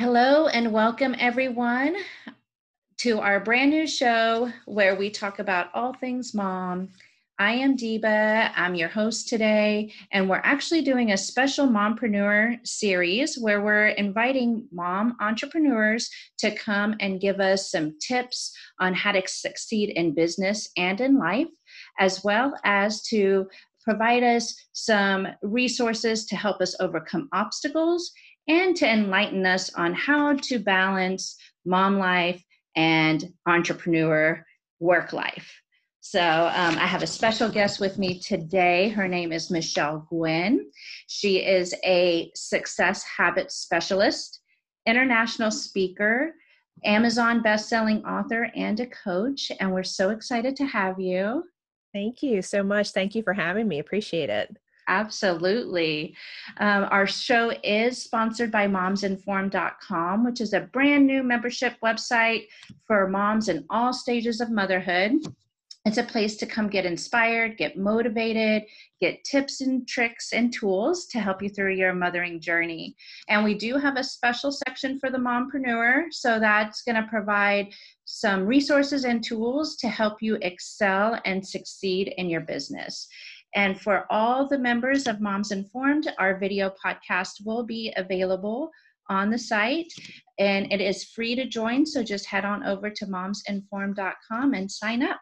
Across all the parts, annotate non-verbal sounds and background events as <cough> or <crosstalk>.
Hello and welcome everyone to our brand new show where we talk about all things mom. I am Deba. I'm your host today, and we're actually doing a special mompreneur series where we're inviting mom entrepreneurs to come and give us some tips on how to succeed in business and in life, as well as to provide us some resources to help us overcome obstacles and to enlighten us on how to balance mom life and entrepreneur work life. So um, I have a special guest with me today. Her name is Michelle Gwynn. She is a success habit specialist, international speaker, Amazon best-selling author, and a coach. And we're so excited to have you. Thank you so much. Thank you for having me. Appreciate it. Absolutely. Um, our show is sponsored by momsinformed.com, which is a brand new membership website for moms in all stages of motherhood. It's a place to come get inspired, get motivated, get tips and tricks and tools to help you through your mothering journey. And we do have a special section for the mompreneur. So that's going to provide some resources and tools to help you excel and succeed in your business. And for all the members of Moms Informed, our video podcast will be available on the site and it is free to join. So just head on over to momsinformed.com and sign up.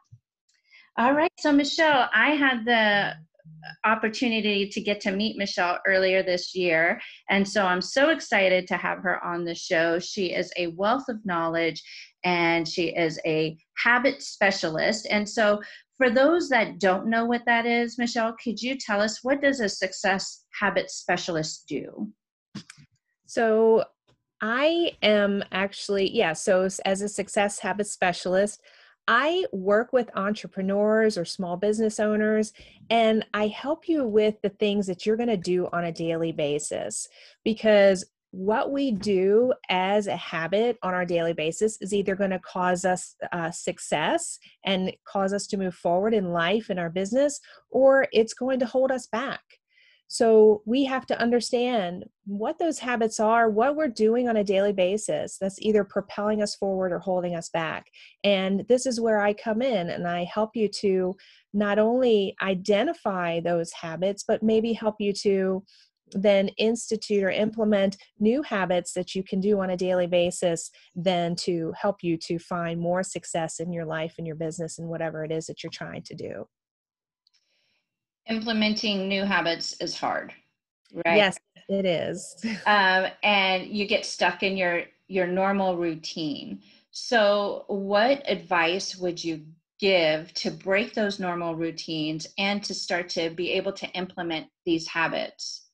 All right. So, Michelle, I had the opportunity to get to meet Michelle earlier this year. And so I'm so excited to have her on the show. She is a wealth of knowledge and she is a habit specialist. And so for those that don't know what that is, Michelle, could you tell us what does a success habit specialist do? So I am actually, yeah, so as a success habit specialist, I work with entrepreneurs or small business owners, and I help you with the things that you're going to do on a daily basis. Because what we do as a habit on our daily basis is either going to cause us uh, success and cause us to move forward in life in our business, or it's going to hold us back. So we have to understand what those habits are, what we're doing on a daily basis that's either propelling us forward or holding us back. And this is where I come in and I help you to not only identify those habits, but maybe help you to then institute or implement new habits that you can do on a daily basis then to help you to find more success in your life and your business and whatever it is that you're trying to do. Implementing new habits is hard right? Yes it is. <laughs> Um, and you get stuck in your your normal routine. So what advice would you give to break those normal routines and to start to be able to implement these habits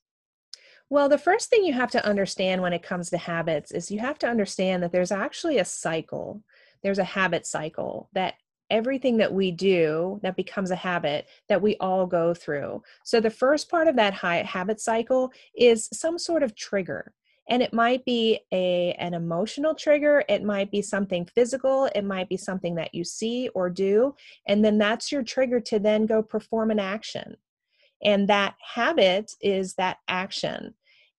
well, the first thing you have to understand when it comes to habits is you have to understand that there's actually a cycle. There's a habit cycle that everything that we do that becomes a habit that we all go through. So the first part of that habit cycle is some sort of trigger. And it might be a an emotional trigger, it might be something physical, it might be something that you see or do, and then that's your trigger to then go perform an action. And that habit is that action.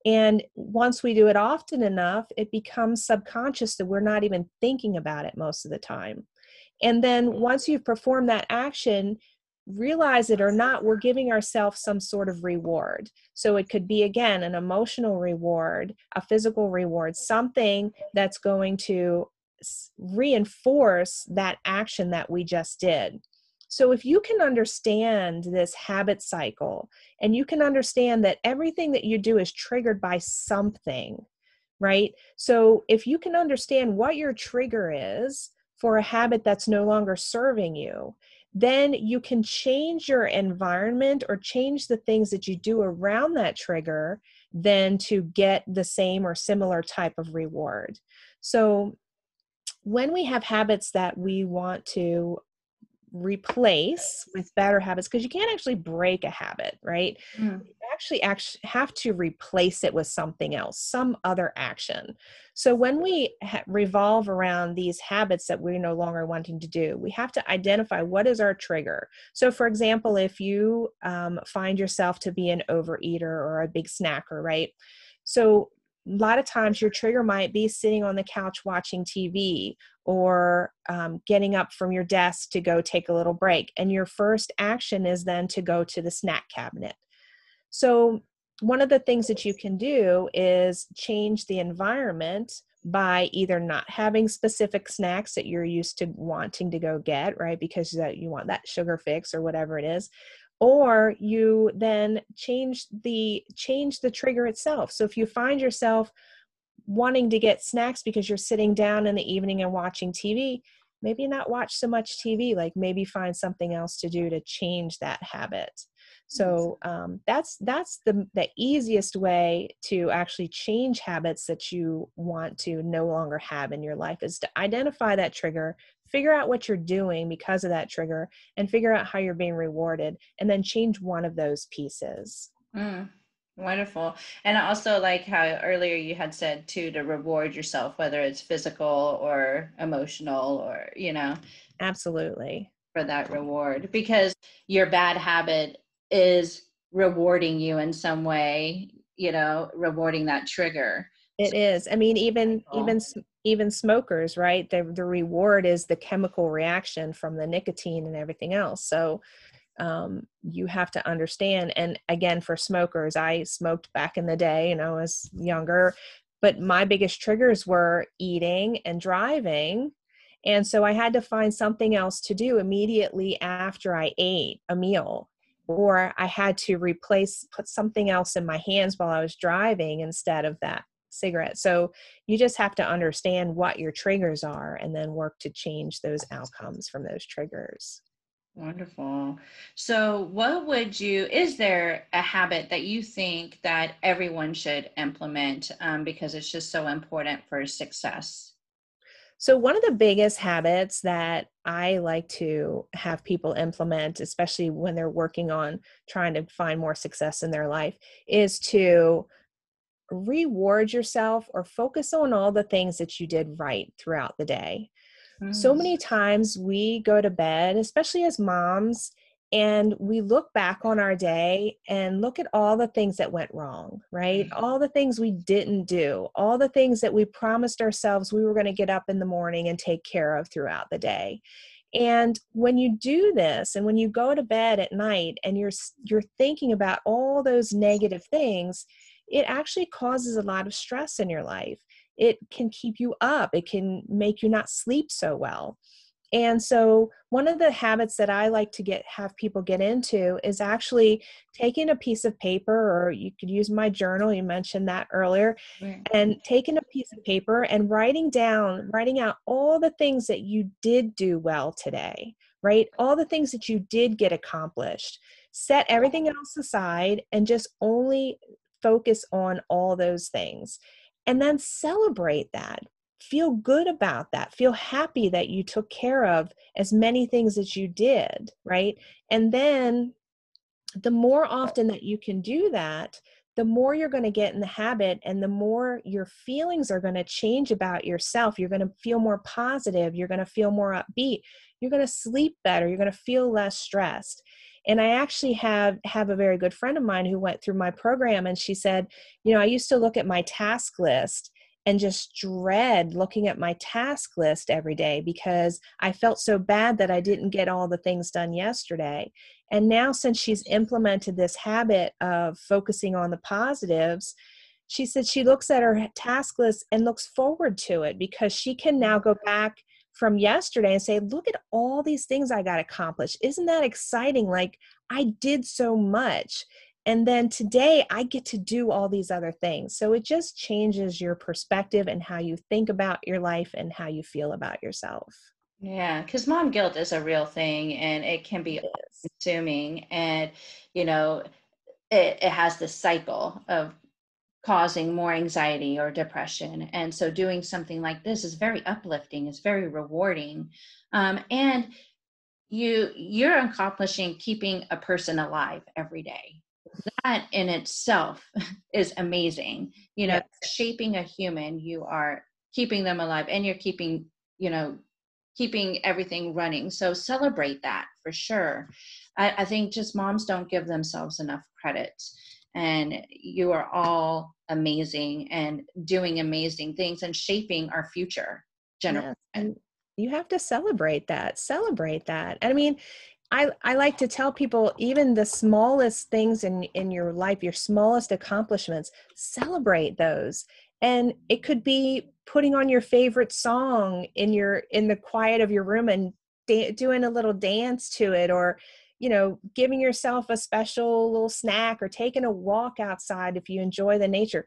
And once we do it often enough, it becomes subconscious that we're not even thinking about it most of the time. And then mm-hmm. once you've performed that action, realize it or not, we're giving ourselves some sort of reward. So it could be, again, an emotional reward, a physical reward, something that's going to reinforce that action that we just did. So, if you can understand this habit cycle and you can understand that everything that you do is triggered by something, right? So, if you can understand what your trigger is, for a habit that's no longer serving you, then you can change your environment or change the things that you do around that trigger then to get the same or similar type of reward. So when we have habits that we want to replace with better habits because you can't actually break a habit right? Mm. you actually actually have to replace it with something else some other action. So when we ha- revolve around these habits that we're no longer wanting to do we have to identify what is our trigger. So for example if you um, find yourself to be an overeater or a big snacker right? So a lot of times your trigger might be sitting on the couch watching TV or um, getting up from your desk to go take a little break. And your first action is then to go to the snack cabinet. So, one of the things that you can do is change the environment by either not having specific snacks that you're used to wanting to go get, right? Because that you want that sugar fix or whatever it is, or you then change the change the trigger itself so if you find yourself wanting to get snacks because you're sitting down in the evening and watching tv maybe not watch so much tv like maybe find something else to do to change that habit. So um, that's that's the the easiest way to actually change habits that you want to no longer have in your life is to identify that trigger figure out what you're doing because of that trigger and figure out how you're being rewarded and then change one of those pieces. Mm, wonderful and also like how earlier you had said too to reward yourself whether it's physical or emotional or you know absolutely for that reward because your bad habit is rewarding you in some way you know rewarding that trigger it is. I mean, even even even smokers, right? The the reward is the chemical reaction from the nicotine and everything else. So um, you have to understand. And again, for smokers, I smoked back in the day, you know, as younger, but my biggest triggers were eating and driving. And so I had to find something else to do immediately after I ate a meal or I had to replace, put something else in my hands while I was driving instead of that cigarette. So you just have to understand what your triggers are and then work to change those outcomes from those triggers. Wonderful. So, what would you, is there a habit that you think that everyone should implement um, because it's just so important for success? So, one of the biggest habits that I like to have people implement, especially when they're working on trying to find more success in their life, is to reward yourself or focus on all the things that you did right throughout the day. Mm. So many times we go to bed, especially as moms, and we look back on our day and look at all the things that went wrong, right? Mm. All the things we didn't do, all the things that we promised ourselves we were going to get up in the morning and take care of throughout the day. And when you do this and when you go to bed at night and you're you're thinking about all those negative things, it actually causes a lot of stress in your life. It can keep you up, it can make you not sleep so well. And so one of the habits that I like to get have people get into is actually taking a piece of paper or you could use my journal you mentioned that earlier and taking a piece of paper and writing down writing out all the things that you did do well today right? All the things that you did get accomplished. Set everything else aside and just only focus on all those things and then celebrate that. Feel good about that. Feel happy that you took care of as many things as you did right? And then the more often that you can do that the more you're going to get in the habit and the more your feelings are going to change about yourself. You're going to feel more positive. You're going to feel more upbeat. You're going to sleep better. You're going to feel less stressed and i actually have have a very good friend of mine who went through my program and she said you know i used to look at my task list and just dread looking at my task list every day because I felt so bad that I didn't get all the things done yesterday. And now, since she's implemented this habit of focusing on the positives, she said she looks at her task list and looks forward to it because she can now go back from yesterday and say, look at all these things I got accomplished. Isn't that exciting? Like, I did so much. And then today I get to do all these other things. So it just changes your perspective and how you think about your life and how you feel about yourself. Yeah, because mom guilt is a real thing and it can be consuming. And, you know, it, it has this cycle of causing more anxiety or depression. And so doing something like this is very uplifting, it's very rewarding. Um, and you you're accomplishing keeping a person alive every day. That in itself <laughs> is amazing. You know, yes. shaping a human, you are keeping them alive and you're keeping, you know, keeping everything running. So celebrate that for sure. I, I think just moms don't give themselves enough credit. And you are all amazing and doing amazing things and shaping our future generation. Yes. You have to celebrate that. Celebrate that. I mean, I, I like to tell people even the smallest things in, in your life, your smallest accomplishments, celebrate those. And it could be putting on your favorite song in your in the quiet of your room and da- doing a little dance to it or you know giving yourself a special little snack or taking a walk outside if you enjoy the nature.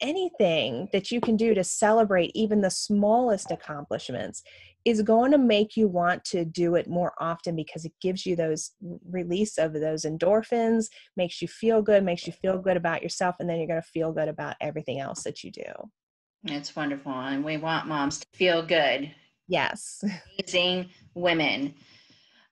Anything that you can do to celebrate even the smallest accomplishments is going to make you want to do it more often because it gives you those release of those endorphins makes you feel good makes you feel good about yourself and then you're going to feel good about everything else that you do. It's wonderful and we want moms to feel good. Yes. <laughs> Amazing women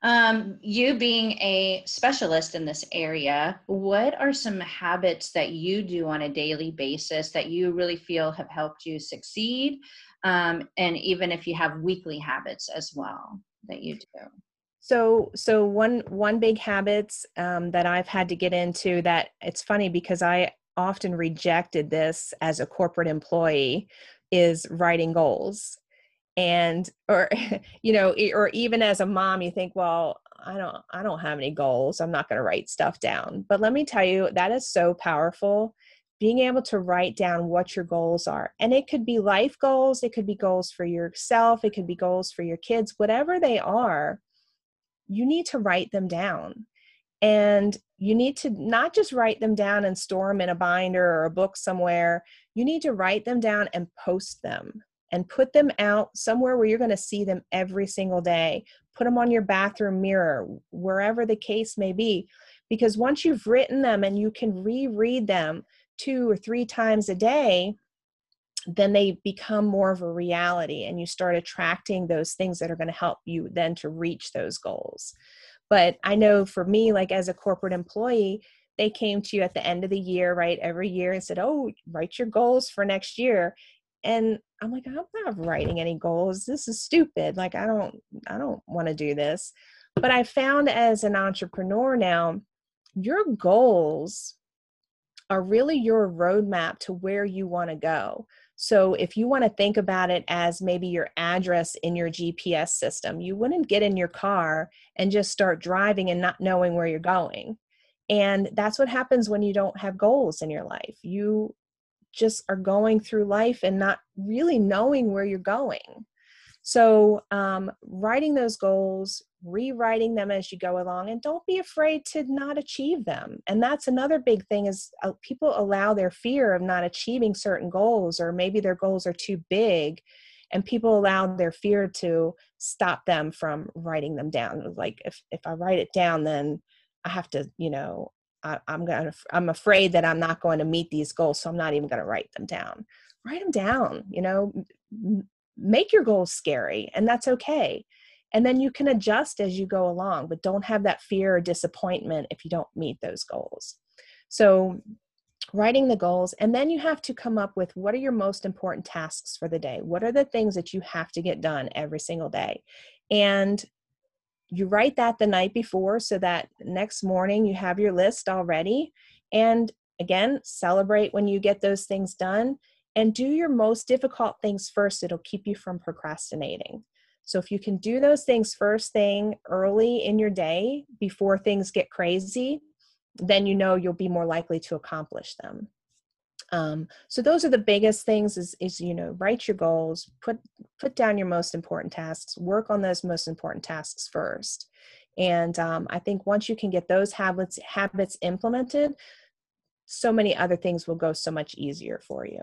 um, you being a specialist in this area, what are some habits that you do on a daily basis that you really feel have helped you succeed? Um, and even if you have weekly habits as well that you do. So, so one one big habits um, that I've had to get into that it's funny because I often rejected this as a corporate employee is writing goals and or <laughs> you know or even as a mom you think well i don't i don't have any goals i'm not going to write stuff down. But let me tell you that is so powerful being able to write down what your goals are and it could be life goals it could be goals for yourself it could be goals for your kids whatever they are you need to write them down and you need to not just write them down and store them in a binder or a book somewhere you need to write them down and post them and put them out somewhere where you're going to see them every single day. Put them on your bathroom mirror, wherever the case may be. Because once you've written them and you can reread them two or three times a day, then they become more of a reality and you start attracting those things that are going to help you then to reach those goals. But I know for me, like as a corporate employee, they came to you at the end of the year, right? Every year and said, Oh, write your goals for next year. And I'm like, I'm not writing any goals. This is stupid. Like, I don't, I don't want to do this. But I found as an entrepreneur now, your goals are really your roadmap to where you want to go. So if you want to think about it as maybe your address in your GPS system, you wouldn't get in your car and just start driving and not knowing where you're going. And that's what happens when you don't have goals in your life. You just are going through life and not really knowing where you're going. So, um, writing those goals, rewriting them as you go along, and don't be afraid to not achieve them. And that's another big thing is uh, people allow their fear of not achieving certain goals, or maybe their goals are too big, and people allow their fear to stop them from writing them down. Like if if I write it down, then I have to, you know, I, am gonna i'm afraid that i'm not going to meet these goals so i'm not even going to write them down. Write them down you know make your goals scary and that's okay. And then you can adjust as you go along but don't have that fear or disappointment if you don't meet those goals. So writing the goals and then you have to come up with what are your most important tasks for the day? What are the things that you have to get done every single day? And you write that the night before so that next morning you have your list already. And again, celebrate when you get those things done and do your most difficult things first. It'll keep you from procrastinating. So if you can do those things first thing early in your day before things get crazy, then you know you'll be more likely to accomplish them. Um, so those are the biggest things is, is you know write your goals put put down your most important tasks work on those most important tasks first. And um, i think once you can get those habits habits implemented so many other things will go so much easier for you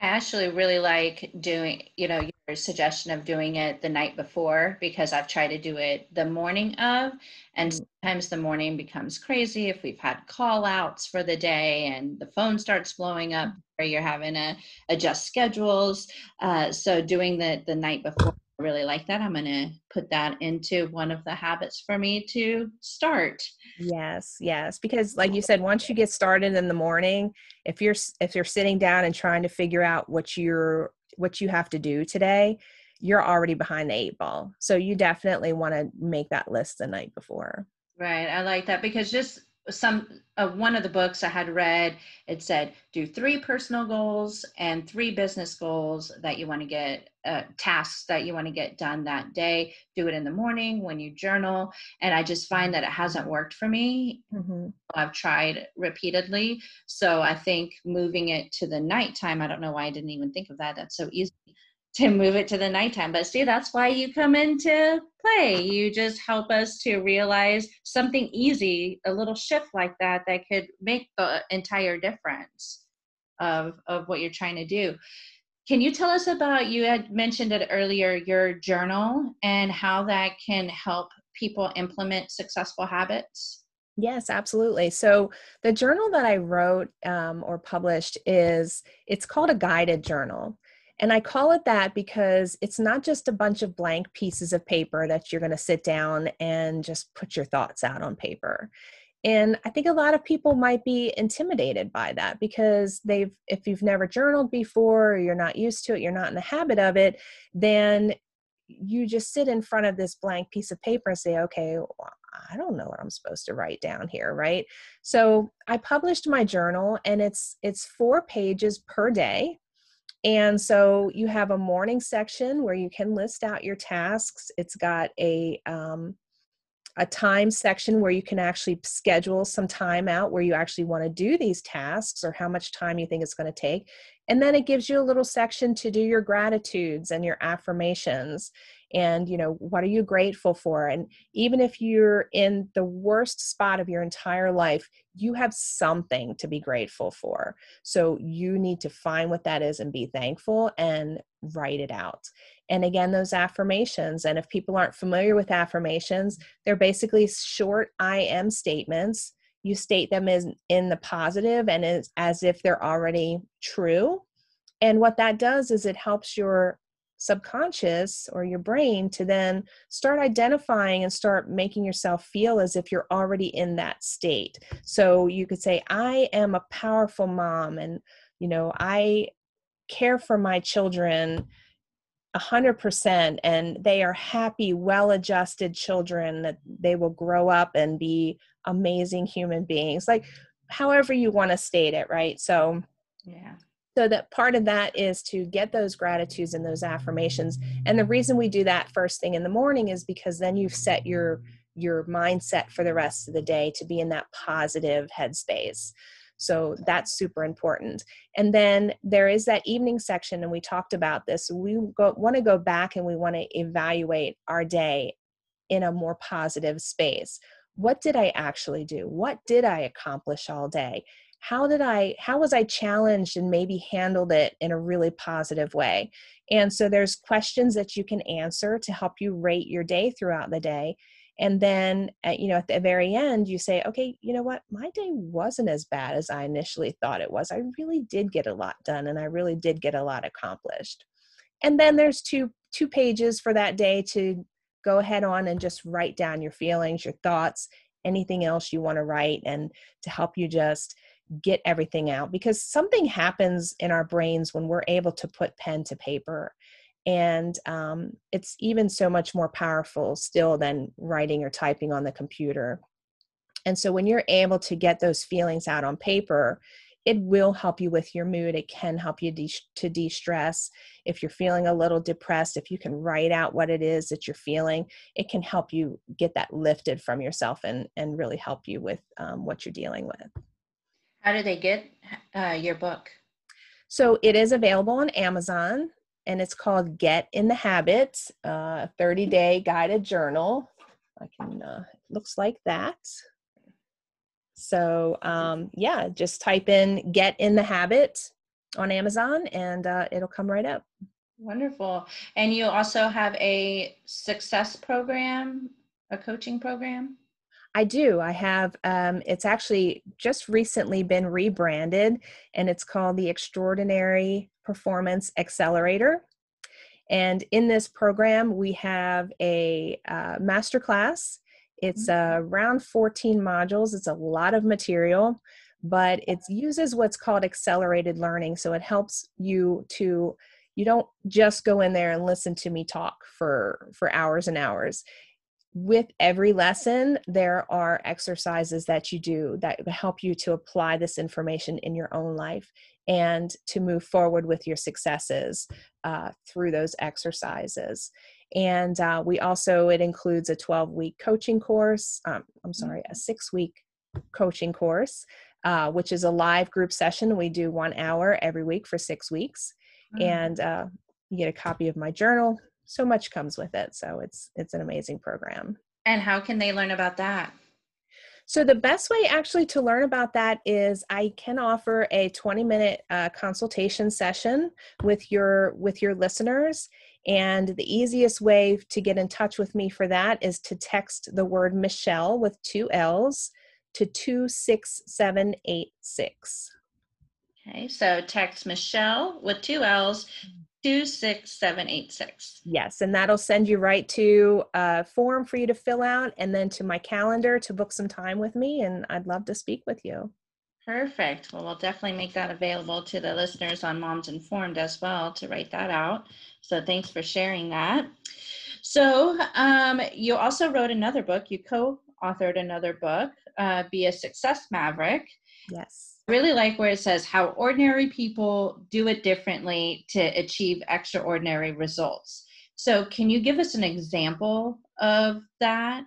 I actually really like doing, you know, your suggestion of doing it the night before because I've tried to do it the morning of, and mm. sometimes the morning becomes crazy if we've had call outs for the day and the phone starts blowing up or you're having to adjust schedules. Uh, so doing the the night before really like that. I'm going to put that into one of the habits for me to start. Yes, yes, because like you said once you get started in the morning, if you're if you're sitting down and trying to figure out what you're what you have to do today, you're already behind the eight ball. So you definitely want to make that list the night before. Right. I like that because just some uh, one of the books I had read, it said do three personal goals and three business goals that you want to get uh, tasks that you want to get done that day. Do it in the morning when you journal, and I just find that it hasn't worked for me. Mm-hmm. I've tried repeatedly, so I think moving it to the nighttime. I don't know why I didn't even think of that. That's so easy to move it to the nighttime. But see, that's why you come into play. You just help us to realize something easy, a little shift like that, that could make the entire difference of, of what you're trying to do. Can you tell us about, you had mentioned it earlier, your journal and how that can help people implement successful habits? Yes, absolutely. So the journal that I wrote um, or published is it's called a guided journal. And I call it that because it's not just a bunch of blank pieces of paper that you're going to sit down and just put your thoughts out on paper. And I think a lot of people might be intimidated by that because they've, if you've never journaled before, or you're not used to it, you're not in the habit of it, then you just sit in front of this blank piece of paper and say, okay, well, I don't know what I'm supposed to write down here, right? So I published my journal and it's it's four pages per day and so you have a morning section where you can list out your tasks. It's got a um, a time section where you can actually schedule some time out where you actually want to do these tasks or how much time you think it's going to take. And then it gives you a little section to do your gratitudes and your affirmations and you know what are you grateful for? And even if you're in the worst spot of your entire life you have something to be grateful for. So you need to find what that is and be thankful and write it out. And again those affirmations and if people aren't familiar with affirmations they're basically short i am statements. You state them as in the positive and as, as if they're already true. And what that does is it helps your subconscious or your brain to then start identifying and start making yourself feel as if you're already in that state. So you could say, I am a powerful mom, and you know, I care for my children a hundred percent and they are happy well-adjusted children that they will grow up and be amazing human beings like however you want to state it right so yeah so that part of that is to get those gratitudes and those affirmations. And the reason we do that first thing in the morning is because then you've set your your mindset for the rest of the day to be in that positive headspace. So that's super important. And then there is that evening section and we talked about this. We want to go back and we want to evaluate our day in a more positive space. What did i actually do? What did i accomplish all day how did i how was i challenged and maybe handled it in a really positive way? And so there's questions that you can answer to help you rate your day throughout the day. And then at, you know at the very end you say okay you know what? My day wasn't as bad as i initially thought it was. I really did get a lot done and i really did get a lot accomplished. And then there's two two pages for that day to go ahead on and just write down your feelings your thoughts anything else you want to write and to help you just get everything out because something happens in our brains when we're able to put pen to paper and um, it's even so much more powerful still than writing or typing on the computer. And so when you're able to get those feelings out on paper it will help you with your mood it can help you de- to de-stress. If you're feeling a little depressed if you can write out what it is that you're feeling it can help you get that lifted from yourself and and really help you with um, what you're dealing with how do they get uh, your book? So it is available on Amazon and it's called Get in the Habit, uh, 30 day guided journal. I can, uh, looks like that. So um, yeah, just type in Get in the Habit on Amazon and uh, it'll come right up. Wonderful. And you also have a success program, a coaching program? I do. I have, um, it's actually just recently been rebranded and it's called the Extraordinary Performance Accelerator. And in this program, we have a uh, master class. It's uh, around 14 modules. It's a lot of material, but it uses what's called accelerated learning. So it helps you to you don't just go in there and listen to me talk for for hours and hours with every lesson, there are exercises that you do that help you to apply this information in your own life and to move forward with your successes uh, through those exercises. And uh, we also, it includes a 12 week coaching course, um, I'm sorry, a six week coaching course, uh, which is a live group session. We do one hour every week for six weeks. Mm-hmm. And uh, you get a copy of my journal. So much comes with it. So it's it's an amazing program. And how can they learn about that? So the best way actually to learn about that is I can offer a 20 minute uh, consultation session with your with your listeners and the easiest way to get in touch with me for that is to text the word Michelle with two L's to 26786. Okay, so text Michelle with two L's 26786. Yes, and that'll send you right to a form for you to fill out and then to my calendar to book some time with me. And I'd love to speak with you. Perfect. Well, we'll definitely make that available to the listeners on Moms Informed as well to write that out. So thanks for sharing that. So um, you also wrote another book. You co-authored another book, uh, "Be a Success Maverick." Yes. Really like where it says how ordinary people do it differently to achieve extraordinary results. So, can you give us an example of that?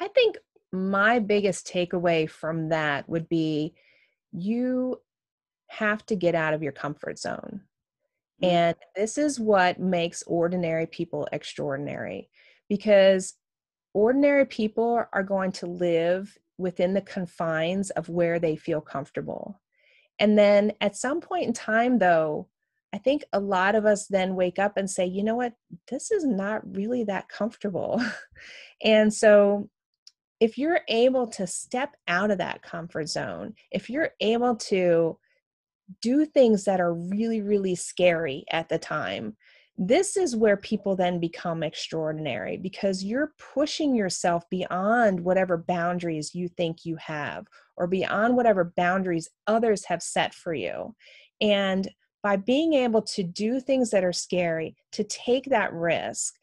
I think my biggest takeaway from that would be you have to get out of your comfort zone. Mm-hmm. And this is what makes ordinary people extraordinary because ordinary people are going to live within the confines of where they feel comfortable. And then at some point in time, though, I think a lot of us then wake up and say, you know what, this is not really that comfortable. <laughs> and so if you're able to step out of that comfort zone, if you're able to do things that are really, really scary at the time, this is where people then become extraordinary because you're pushing yourself beyond whatever boundaries you think you have or beyond whatever boundaries others have set for you. And by being able to do things that are scary, to take that risk,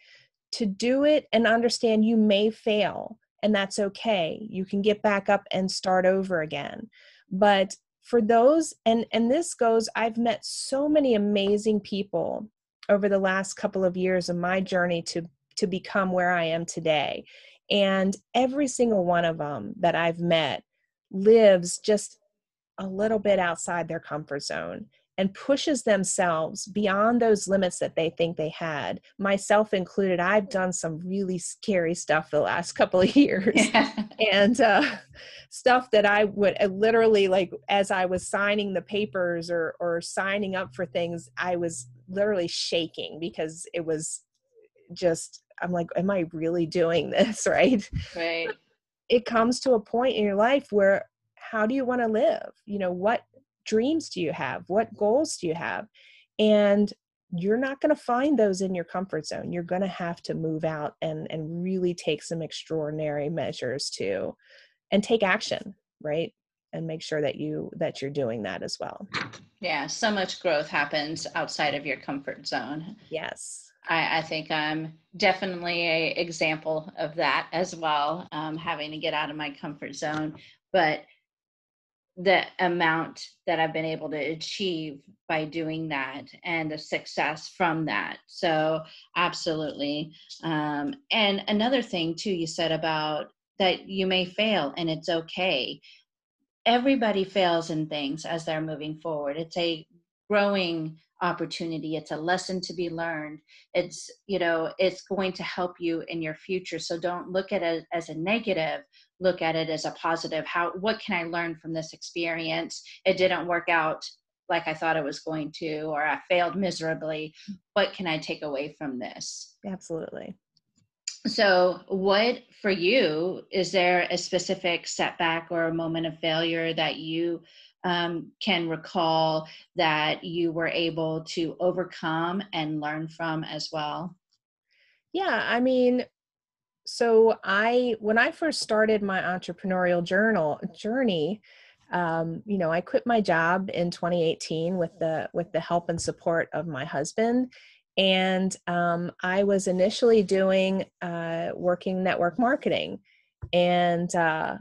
to do it and understand you may fail, and that's okay you can get back up and start over again but for those and and this goes i've met so many amazing people over the last couple of years of my journey to to become where i am today. And every single one of them that i've met lives just a little bit outside their comfort zone and pushes themselves beyond those limits that they think they had. Myself included i've done some really scary stuff the last <laughs> couple of years. Yeah. and uh, stuff that i would uh, literally like as i was signing the papers or or signing up for things i was literally shaking because it was just i'm like am i really doing <laughs> this? Right? Right. It comes to a point in your life where how do you want to live? You know what dreams do you have? What goals do you have? And you're not going to find those in your comfort zone. You're going to have to move out and and really take some extraordinary measures to and take action, right? And make sure that you that you're doing that as well. Yeah, so much growth happens outside of your comfort zone. Yes. I, I think I'm definitely a example of that as well, um, having to get out of my comfort zone. But the amount that I've been able to achieve by doing that and the success from that. So, absolutely. Um, and another thing, too, you said about that you may fail and it's okay. Everybody fails in things as they're moving forward. It's a growing opportunity. It's a lesson to be learned. It's you know it's going to help you in your future. So don't look at it as a negative. Look at it as a positive. How what can i learn from this experience? It didn't work out like i thought it was going to or i failed miserably. What can i take away from this? Absolutely. So what for you is there a specific setback or a moment of failure that you um, can recall that you were able to overcome and learn from as well? Yeah i mean so i when i first started my entrepreneurial journal journey um, you know i quit my job in 2018 with the with the help and support of my husband and um, I was initially doing uh, working network marketing, and uh,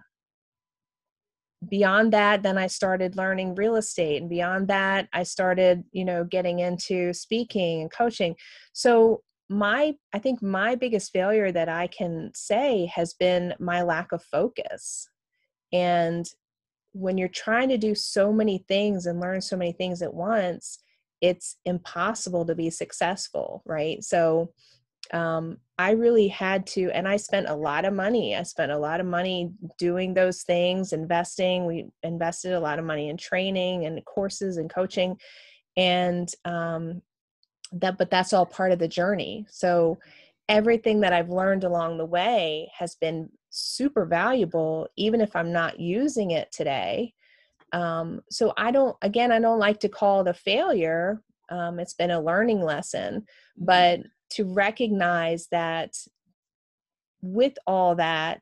beyond that then i started learning real estate and beyond that i started you know getting into speaking and coaching. So my i think my biggest failure that i can say has been my lack of focus. And when you're trying to do so many things and learn so many things at once it's impossible to be successful right? So um, I really had to, and I spent a lot of money. I spent a lot of money doing those things, investing. We invested a lot of money in training and courses and coaching, and um, that. But that's all part of the journey. So everything that I've learned along the way has been super valuable, even if I'm not using it today. Um, so I don't. Again, I don't like to call it a failure. Um, it's been a learning lesson, but to recognize that with all that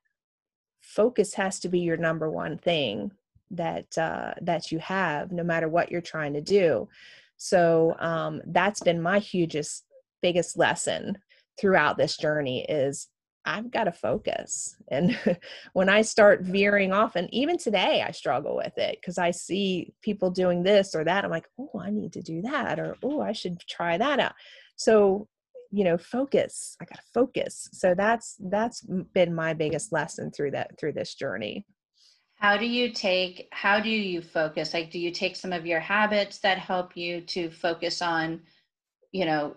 focus has to be your number one thing that uh, that you have no matter what you're trying to do so um, that's been my hugest biggest lesson throughout this journey is I've got to focus. And <laughs> when I start veering off, and even today I struggle with it because I see people doing this or that. I'm like, oh, I need to do that, or oh, I should try that out. So you know focus i gotta focus. So that's that's been my biggest lesson through that through this journey. How do you take how do you focus? Like do you take some of your habits that help you to focus on you know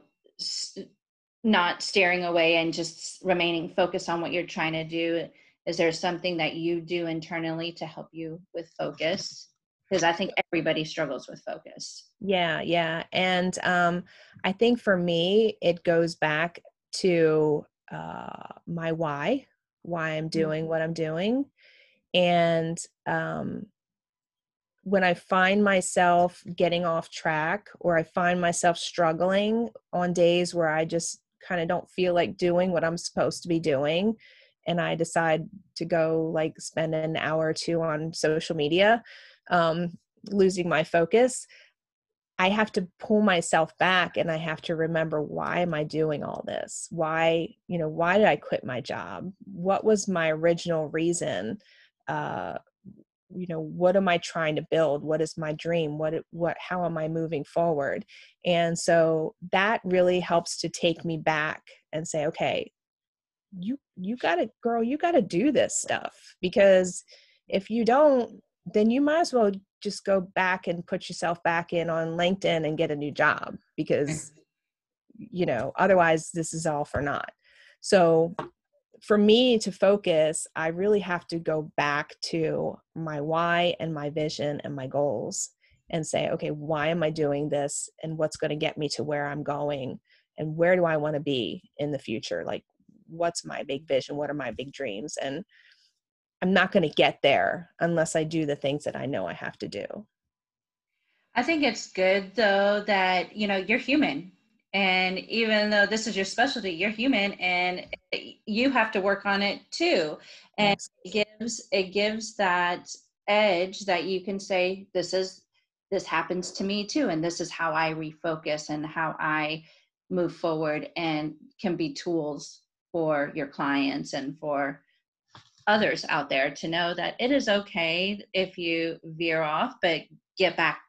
not staring away and just remaining focused on what you're trying to do? Is there something that you do internally to help you with focus because I think everybody struggles with focus. Yeah, yeah. And um, I think for me, it goes back to uh, my why, why I'm doing mm-hmm. what I'm doing. And um, when I find myself getting off track or I find myself struggling on days where I just kind of don't feel like doing what I'm supposed to be doing, and I decide to go like spend an hour or two on social media, um, losing my focus, I have to pull myself back and I have to remember why am I doing all this? Why, you know, why did I quit my job? What was my original reason? Uh, you know, what am I trying to build? What is my dream? What, what, how am I moving forward? And so that really helps to take me back and say, okay, you, you gotta, girl, you gotta do this stuff because if you don't, then you might as well just go back and put yourself back in on LinkedIn and get a new job mm. because you know otherwise this is all for naught. So for me to focus, I really have to go back to my why and my vision and my goals and say, okay, why am I doing this and what's going to get me to where I'm going and where do I want to be in the future? Like what's my big vision? What are my big dreams? And I'm not going to get there unless I do the things that I know I have to do. I think it's good though that you know you're human and even though this is your specialty you're human and you have to work on it too and yes. it gives it gives that edge that you can say this is this happens to me too and this is how I refocus and how I move forward and can be tools for your clients and for others out there to know that it is okay if you veer off, but get back,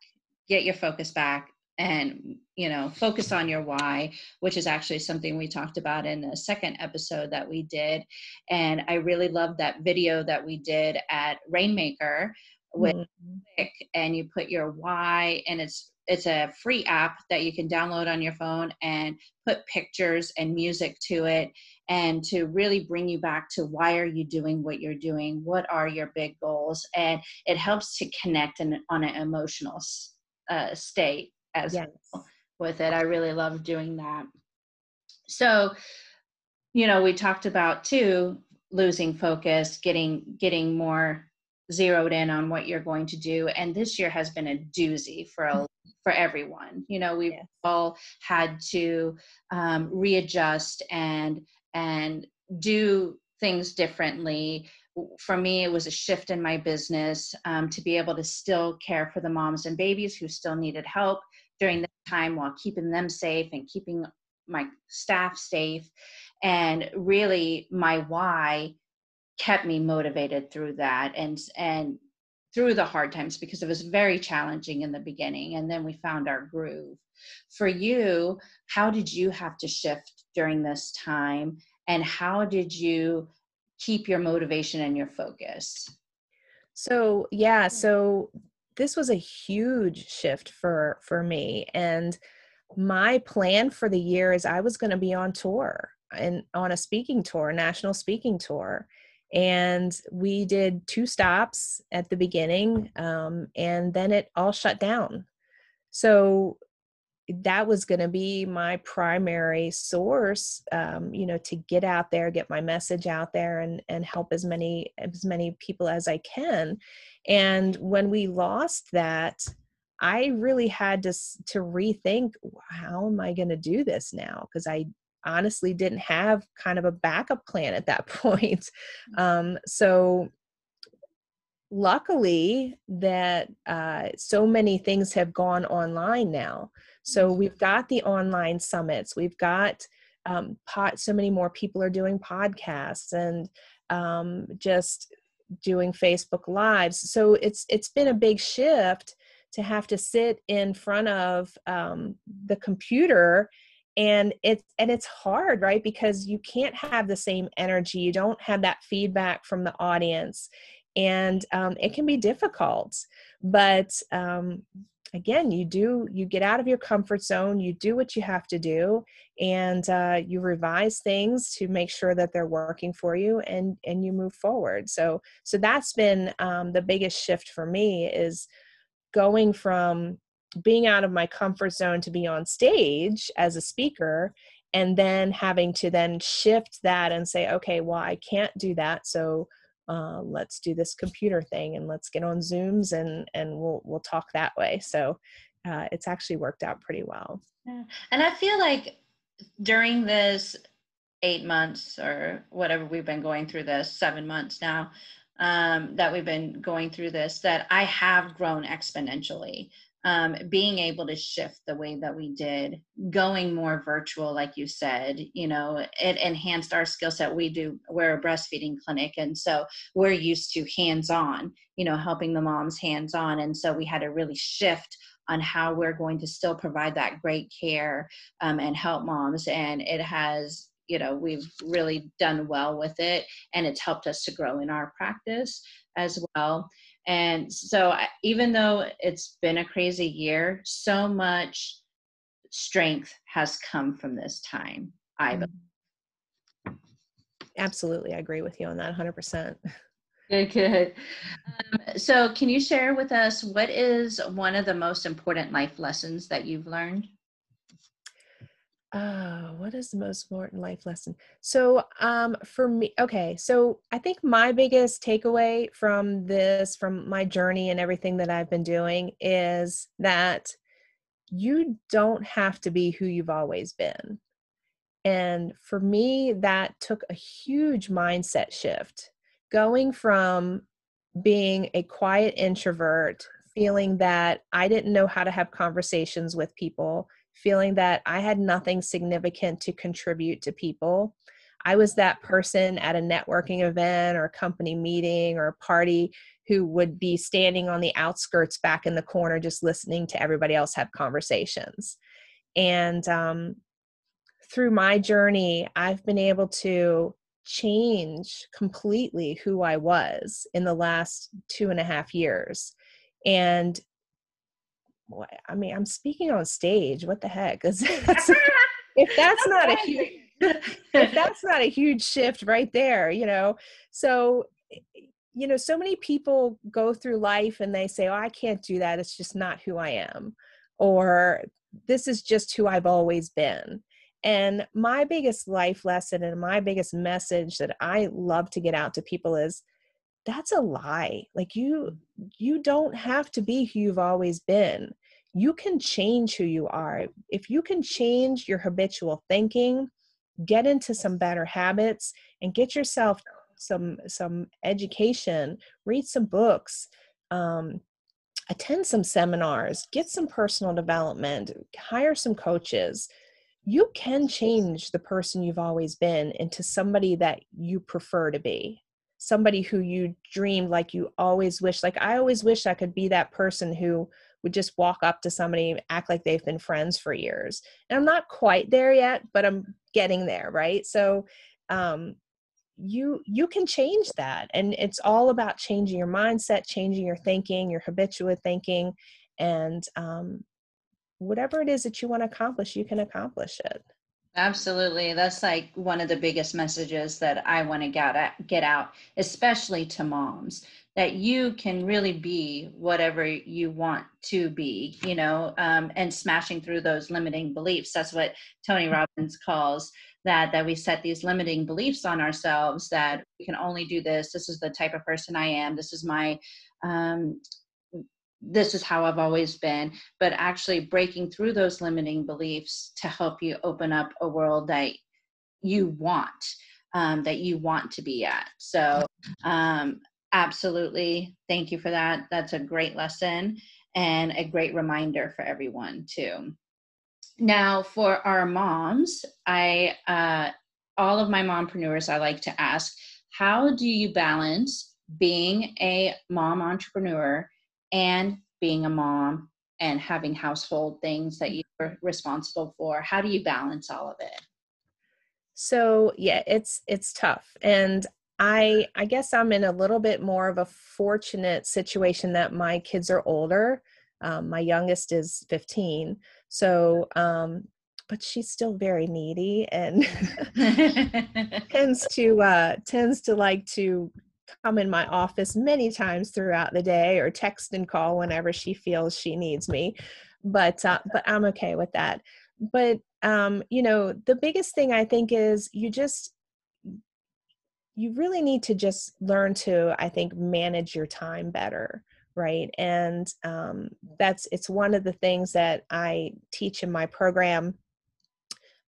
get your focus back and you know focus on your why which is actually something we talked about in the second episode that we did. And i really love that video that we did at rainmaker with mm-hmm. and you put your why and it's it's a free app that you can download on your phone and put pictures and music to it and to really bring you back to why are you doing what you're doing what are your big goals and it helps to connect in, on an emotional uh, state as yes. well with it i really love doing that so you know we talked about too losing focus getting getting more zeroed in on what you're going to do and this year has been a doozy for a for everyone. You know we've yes. all had to um, readjust and and do things differently. For me it was a shift in my business um, to be able to still care for the moms and babies who still needed help during this time while keeping them safe and keeping my staff safe. And really my why kept me motivated through that and and through the hard times because it was very challenging in the beginning and then we found our groove. For you how did you have to shift during this time and how did you keep your motivation and your focus? So yeah hmm. so this was a huge shift for for me and my plan for the year is i was going to be on tour and on a speaking tour national speaking tour and we did two stops at the beginning um, and then it all shut down. So that was going to be my primary source um, you know to get out there get my message out there and and help as many as many people as i can. And when we lost that i really had to to rethink how am i going to do this now? Because i honestly didn't have kind of a backup plan at that <laughs> point. Mm. Um, so luckily that uh, so many things have gone online now. So we've got the online summits, we've got um, pot, so many more people are doing podcasts and um, just doing Facebook lives. So it's it's been a big shift to have to sit in front of um, the computer and it's and it's hard right? Because you can't have the same energy. You don't have that feedback from the audience. And um, it can be difficult. But um, again you do you get out of your comfort zone. You do what you have to do. And uh, you revise things to make sure that they're working for you and and you move forward. So so that's been um, the biggest shift for me is going from being out of my comfort zone to be on stage as a speaker and then having to then shift that and say okay well i can't do that so uh, let's do this computer thing and let's get on zooms and and we'll we'll talk that way. So uh, it's actually worked out pretty well. Yeah. and i feel like during this eight months or whatever we've been going through this seven months now um, that we've been going through this that i have grown exponentially um, being able to shift the way that we did, going more virtual, like you said, you know, it enhanced our skill set. We do, we're a breastfeeding clinic. And so we're used to hands on, you know, helping the moms hands on. And so we had to really shift on how we're going to still provide that great care um, and help moms. And it has, you know, we've really done well with it. And it's helped us to grow in our practice as well. And so, even though it's been a crazy year, so much strength has come from this time. I believe. Mm-hmm. Absolutely. I agree with you on that 100%. Good, good. Um, so, can you share with us what is one of the most important life lessons that you've learned? Oh, what is the most important life lesson? So, um, for me, okay, so I think my biggest takeaway from this, from my journey and everything that I've been doing, is that you don't have to be who you've always been. And for me, that took a huge mindset shift going from being a quiet introvert, feeling that I didn't know how to have conversations with people feeling that I had nothing significant to contribute to people. I was that person at a networking event or a company meeting or a party who would be standing on the outskirts back in the corner just listening to everybody else have conversations. And um, through my journey, I've been able to change completely who I was in the last two and a half years. And I mean, I'm speaking on stage. What the heck? <laughs> <laughs> if that's not a huge, <laughs> if that's not a huge shift right there, you know. So, you know, so many people go through life and they say, "Oh, I can't do that. It's just not who I am," or "This is just who I've always been." And my biggest life lesson and my biggest message that I love to get out to people is that's a lie like you you don't have to be who you've always been you can change who you are. If you can change your habitual thinking, get into some better habits and get yourself some some education, read some books, um, attend some seminars, get some personal development, hire some coaches, you can change the person you've always been into somebody that you prefer to be somebody who you dreamed like you always wish like i always wish i could be that person who would just walk up to somebody act like they've been friends for years. And i'm not quite there yet but i'm getting there right? So um you you can change that. And it's all about changing your mindset changing your thinking your habitual thinking and um whatever it is that you want to accomplish you can accomplish it Absolutely. That's like one of the biggest messages that I want to get get out, especially to moms, that you can really be whatever you want to be, you know, um, and smashing through those limiting beliefs. That's what Tony Robbins calls that that we set these limiting beliefs on ourselves that we can only do this. This is the type of person I am. This is my um, this is how I've always been, but actually breaking through those limiting beliefs to help you open up a world that you want, um, that you want to be at. So, um, absolutely, thank you for that. That's a great lesson and a great reminder for everyone, too. Now, for our moms, I uh, all of my mompreneurs, I like to ask, how do you balance being a mom entrepreneur and being a mom and having household things that you're responsible for how do you balance all of it? So yeah it's it's tough. And i i guess i'm in a little bit more of a fortunate situation that my kids are older. Um, my youngest is 15 so um, but she's still very needy and <laughs> <laughs> tends to uh, tends to like to come in my office many times throughout the day or text and call whenever she feels she needs me but uh, but i'm okay with that. But um you know the biggest thing i think is you just you really need to just learn to i think manage your time better right? And um, that's it's one of the things that i teach in my program.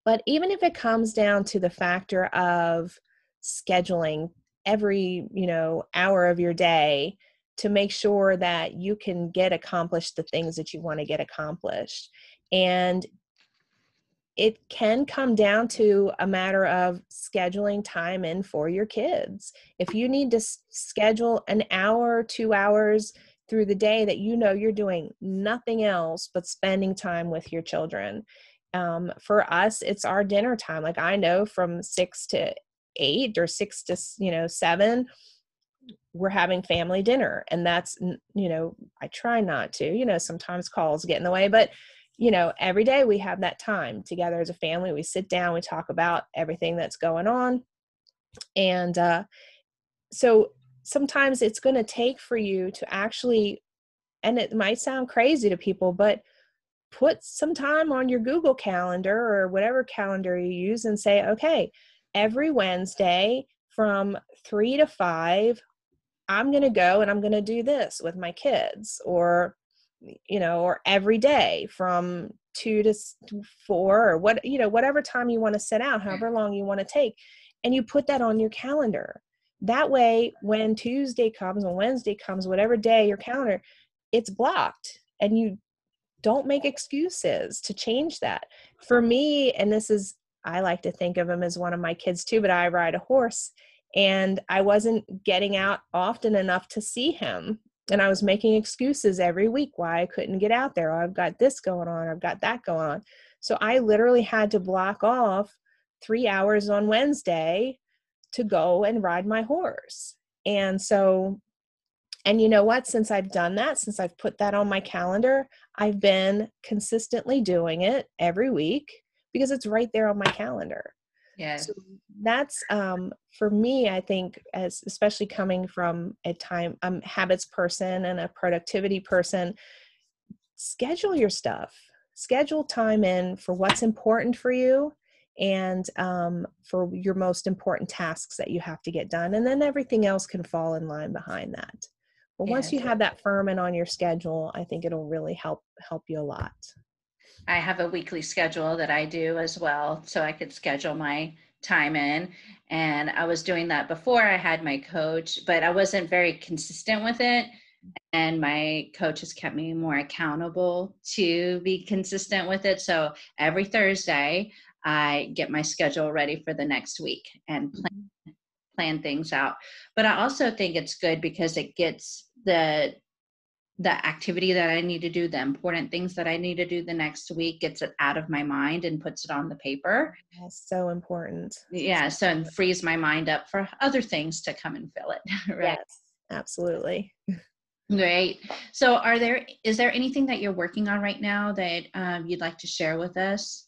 But even if it comes down to the factor of scheduling every you know hour of your day to make sure that you can get accomplished the things that you want to get accomplished. And it can come down to a matter of scheduling time in for your kids. If you need to schedule an hour two hours through the day that you know you're doing nothing else but spending time with your children um, for us it's our dinner time. Like i know from six to eight or six to you know seven we're having family dinner. And that's you know i try not to you know sometimes calls get in the way but you know every day we have that time together as a family. We sit down we talk about everything that's going on. And uh so sometimes it's going to take for you to actually and it might sound crazy to people but put some time on your google calendar or whatever calendar you use and say okay every Wednesday from three to five, I'm going to go and I'm going to do this with my kids, or, you know, or every day from two to four, or what, you know, whatever time you want to set out, however mm-hmm. long you want to take, and you put that on your calendar. That way, when Tuesday comes, when Wednesday comes, whatever day your calendar, it's blocked and you don't make excuses to change that. For me, and this is I like to think of him as one of my kids too, but I ride a horse and I wasn't getting out often enough to see him. And I was making excuses every week why I couldn't get out there. Oh, I've got this going on, I've got that going on. So I literally had to block off three hours on Wednesday to go and ride my horse. And so, and you know what? Since I've done that, since I've put that on my calendar, I've been consistently doing it every week because it's right there on my calendar. Yeah. So that's um, for me, I think, as especially coming from a time I'm habits person and a productivity person, schedule your stuff. Schedule time in for what's important for you and um, for your most important tasks that you have to get done. And then everything else can fall in line behind that. But yeah, once you have that firm and on your schedule, I think it'll really help help you a lot. I have a weekly schedule that I do as well, so I could schedule my time in. And I was doing that before I had my coach, but I wasn't very consistent with it. and my coach has kept me more accountable to be consistent with it. So every Thursday, I get my schedule ready for the next week and plan, mm-hmm. plan things out. But I also think it's good because it gets the the activity that I need to do, the important things that I need to do the next week, gets it out of my mind and puts it on the paper. That's so important. Yeah, so and frees my mind up for other things to come and fill it. <laughs> Right. Yes, absolutely. Great. So, are there is there anything that you're working on right now that um, you'd like to share with us?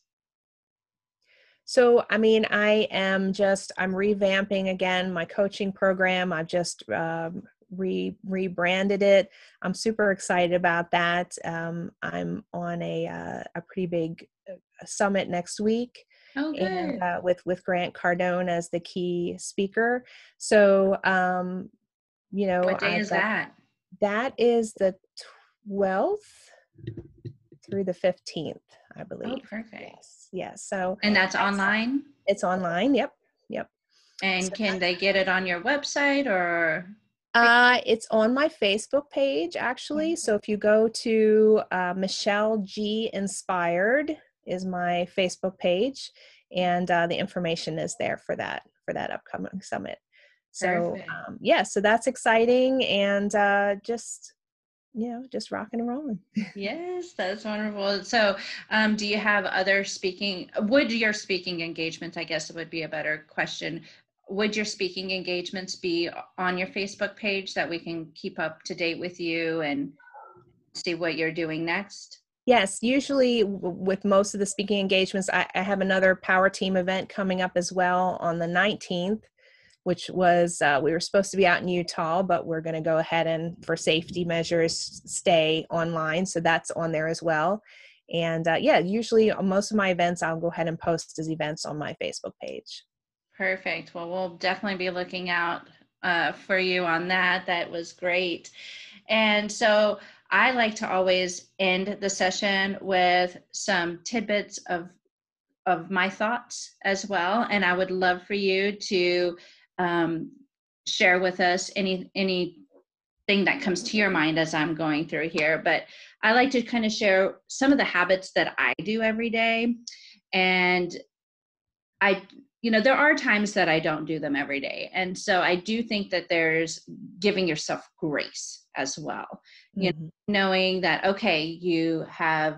So, I mean, I am just I'm revamping again my coaching program. I've just um, re rebranded it. I'm super excited about that. Um, I'm on a uh, a pretty big uh, summit next week. Oh, and uh, with with Grant Cardone as the key speaker. So, um, you know, what day I've is got, that? That is the 12th through the 15th, I oh, believe. Oh, perfect. Yes. Yes. So, and that's online? It's online. Yep. Yep. And so can they get it on your website or? Uh, it's on my Facebook page actually. Mm-hmm. So if you go to uh, Michelle G Inspired is my Facebook page, and uh, the information is there for that for that upcoming summit. So um, yeah, so that's exciting, and uh, just you know, just rocking and rolling. yes, that's wonderful. So, um, do you have other speaking? Would your speaking engagements? I guess it would be a better question would your speaking engagements be on your Facebook page that we can keep up to date with you and see what you're doing next? Yes, usually with most of the speaking engagements, I, I have another Power Team event coming up as well on the 19th, which was uh, we were supposed to be out in Utah, but we're going to go ahead and, for safety measures, stay online. So that's on there as well. And uh, yeah, usually most of my events, I'll go ahead and post as events on my Facebook page. Perfect. Well, we'll definitely be looking out uh, for you on that. That was great. And so I like to always end the session with some tidbits of of my thoughts as well. And I would love for you to um, share with us any any thing that comes to your mind as I'm going through here. But I like to kind of share some of the habits that I do every day. And I you know there are times that i don't do them every day and so i do think that there's giving yourself grace as well mm-hmm. you know knowing that okay you have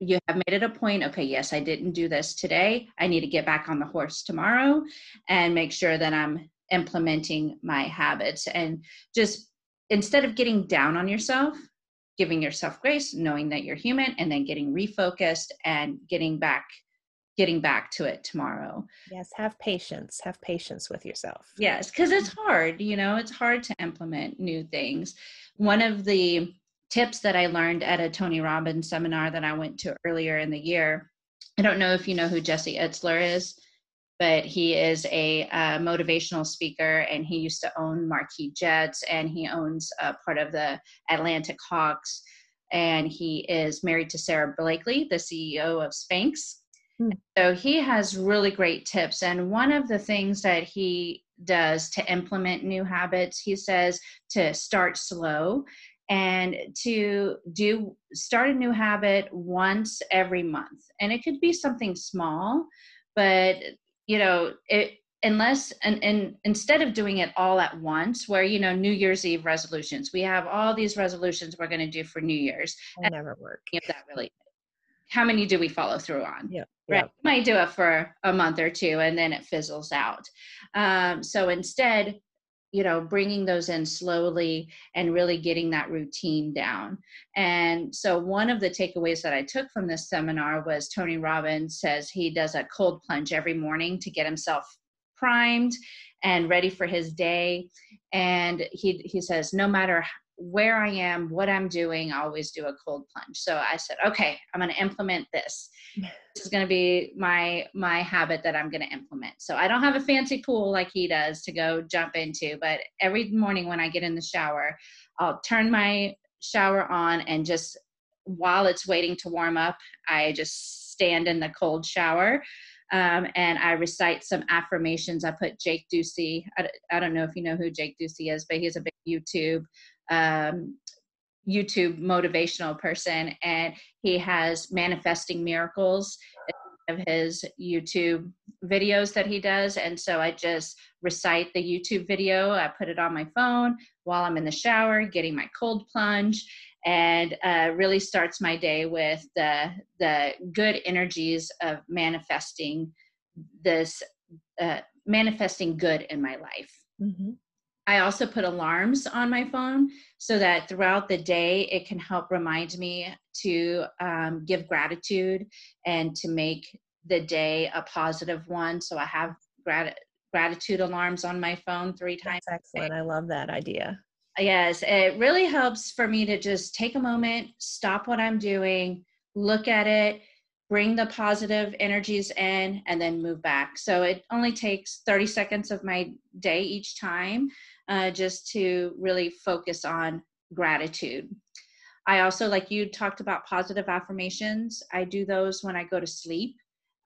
you have made it a point okay yes i didn't do this today i need to get back on the horse tomorrow and make sure that i'm implementing my habits and just instead of getting down on yourself giving yourself grace knowing that you're human and then getting refocused and getting back getting back to it tomorrow. Yes, have patience. Have patience with yourself. Yes, because it's hard, you know, it's hard to implement new things. One of the tips that I learned at a Tony Robbins seminar that I went to earlier in the year, I don't know if you know who Jesse Itzler is, but he is a uh, motivational speaker and he used to own Marquis Jets and he owns a part of the Atlantic Hawks. And he is married to Sara Blakely, the CEO of Spanx Hmm. So he has really great tips. And one of the things that he does to implement new habits, he says to start slow and to do start a new habit once every month. And it could be something small, but you know, it unless and, and instead of doing it all at once where you know new year's eve resolutions we have all these resolutions we're going to do for new year's and never work that really how many do we follow through on yeah right. You might do it for a month or two and then it fizzles out. Um, so instead you know bringing those in slowly and really getting that routine down. And so one of the takeaways that i took from this seminar was tony robbins says he does a cold plunge every morning to get himself primed and ready for his day. And he he says no matter where I am, what I'm doing, I always do a cold plunge. So I said, okay, I'm going to implement this. <laughs> This is going to be my my habit that I'm going to implement. So I don't have a fancy pool like he does to go jump into, but every morning when I get in the shower, I'll turn my shower on and just while it's waiting to warm up, I just stand in the cold shower. Um, and I recite some affirmations. I put Jake Ducey. I, I, don't know if you know who Jake Ducey is, but he's a big YouTube um, YouTube motivational person, and he has manifesting miracles of his YouTube videos that he does. And so I just recite the YouTube video. I put it on my phone while I'm in the shower, getting my cold plunge, and uh, really starts my day with the the good energies of manifesting this uh, manifesting good in my life. Mm-hmm. I also put alarms on my phone so that throughout the day it can help remind me to um, give gratitude and to make the day a positive one. So I have grat- gratitude alarms on my phone three times. That's excellent. I love that idea. Yes, it really helps for me to just take a moment, stop what I'm doing, look at it, bring the positive energies in, and then move back. So it only takes 30 seconds of my day each time uh, just to really focus on gratitude. I also, like you talked about positive affirmations, I do those when I go to sleep.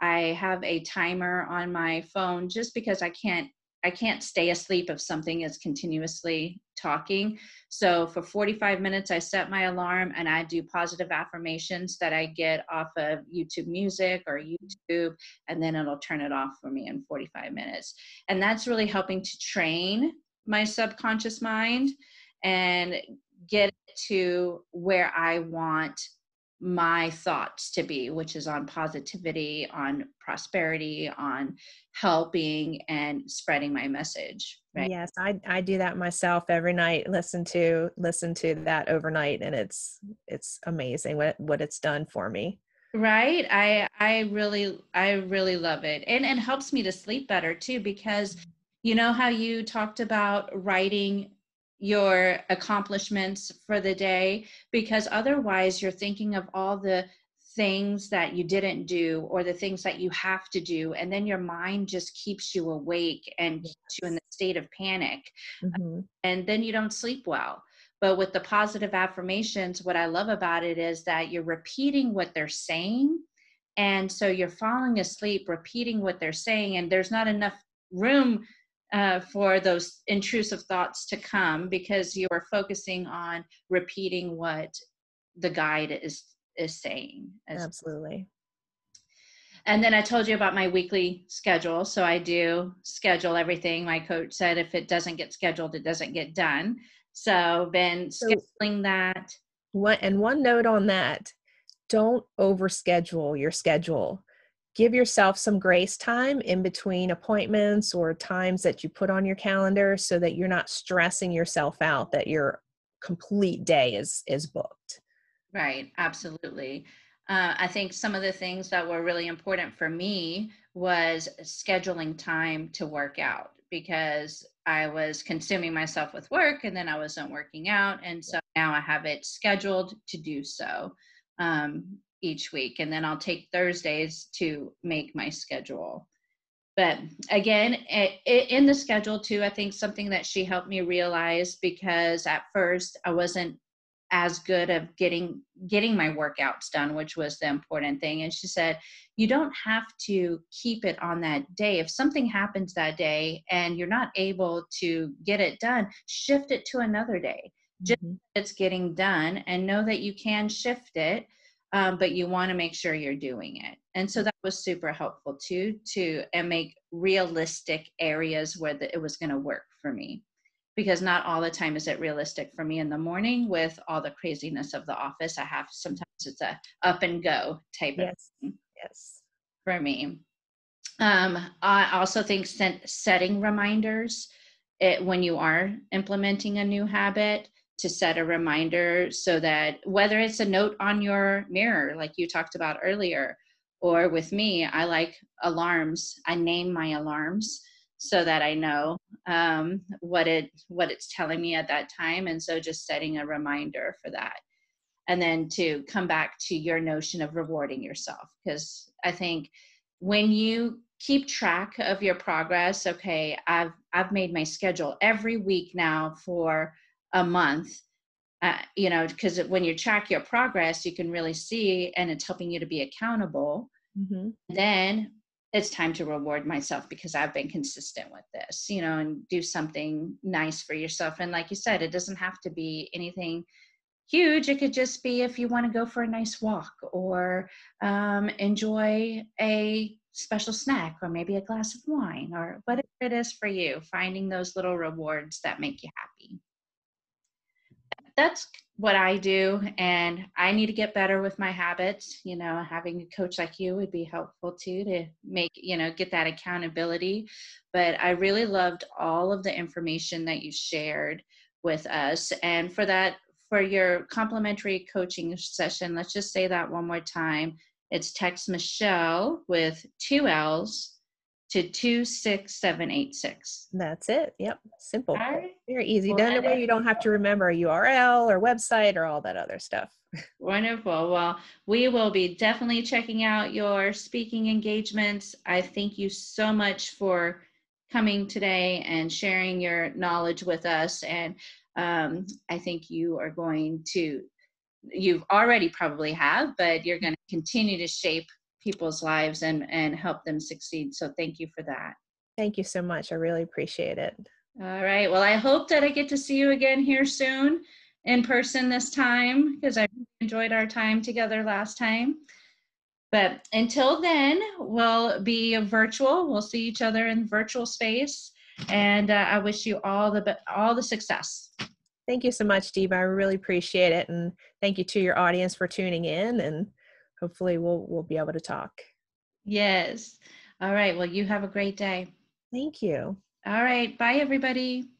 I have a timer on my phone just because I can't I can't stay asleep if something is continuously talking. So for 45 minutes, I set my alarm and I do positive affirmations that I get off of YouTube Music or YouTube, and then it'll turn it off for me in 45 minutes. And that's really helping to train my subconscious mind and get to where I want my thoughts to be, which is on positivity, on prosperity, on helping and spreading my message. Right? Yes, I I do that myself every night. Listen to listen to that overnight, and it's it's amazing what what it's done for me. Right. I I really I really love it, and it helps me to sleep better too because you know how you talked about writing your accomplishments for the day? Because otherwise you're thinking of all the things that you didn't do or the things that you have to do and then your mind just keeps you awake and keeps you in the state of panic. Mm-hmm. and then you don't sleep well. But with the positive affirmations what i love about it is that you're repeating what they're saying and so you're falling asleep repeating what they're saying and there's not enough room uh, for those intrusive thoughts to come because you are focusing on repeating what the guide is is saying. Absolutely. And then i told you about my weekly schedule. So i do schedule everything. My coach said if it doesn't get scheduled it doesn't get done. So been scheduling that. One and one note on that don't overschedule your schedule give yourself some grace time in between appointments or times that you put on your calendar so that you're not stressing yourself out that your complete day is is booked. Right absolutely. Uh, i think some of the things that were really important for me was scheduling time to work out because i was consuming myself with work and then i wasn't working out and so now i have it scheduled to do so. Um, each week and then I'll take Thursdays to make my schedule. But again, in the schedule too, I think something that she helped me realize because at first I wasn't as good of getting getting my workouts done which was the important thing and she said you don't have to keep it on that day if something happens that day and you're not able to get it done shift it to another day just mm-hmm. it's getting done and know that you can shift it um, but you want to make sure you're doing it. And so that was super helpful too, to and make realistic areas where the, it was going to work for me. Because not all the time is it realistic for me in the morning with all the craziness of the office. I have sometimes it's a up and go type yes. of thing. Yes. For me. Um, I also think set, setting reminders it, when you are implementing a new habit to set a reminder so that whether it's a note on your mirror, like you talked about earlier, or with me, I like alarms. I name my alarms so that I know um, what it what it's telling me at that time, and so just setting a reminder for that, and then to come back to your notion of rewarding yourself, because I think when you keep track of your progress, okay, I've I've made my schedule every week now for a month uh, you know because when you track your progress you can really see and it's helping you to be accountable mm-hmm. then it's time to reward myself because I've been consistent with this, you know, and do something nice for yourself. And like you said, it doesn't have to be anything huge. It could just be if you want to go for a nice walk or um, enjoy a special snack or maybe a glass of wine or whatever it is for you, finding those little rewards that make you happy. That's what I do, and I need to get better with my habits. You know, having a coach like you would be helpful too to make, you know, get that accountability. But I really loved all of the information that you shared with us. And for that, for your complimentary coaching session, let's just say that one more time. It's text Michelle with two L's to 26786. That's it. Yep. Simple. Right. Very easy. Well, Done way you don't have to remember a URL or website or all that other stuff. <laughs> Wonderful. Well, we will be definitely checking out your speaking engagements. I thank you so much for coming today and sharing your knowledge with us. And um, I think you are going to, you've already probably have, but you're going to continue to shape people's lives and and help them succeed. So thank you for that. Thank you so much. I really appreciate it. All right. Well i hope that i get to see you again here soon in person this time because i enjoyed our time together last time. But until then we'll be virtual. We'll see each other in virtual space. And uh, i wish you all the all the success. Thank you so much Deba. i really appreciate it. And thank you to your audience for tuning in. And hopefully we'll we'll be able to talk. Yes. All right. Well, you have a great day. Thank you. All right. Bye everybody.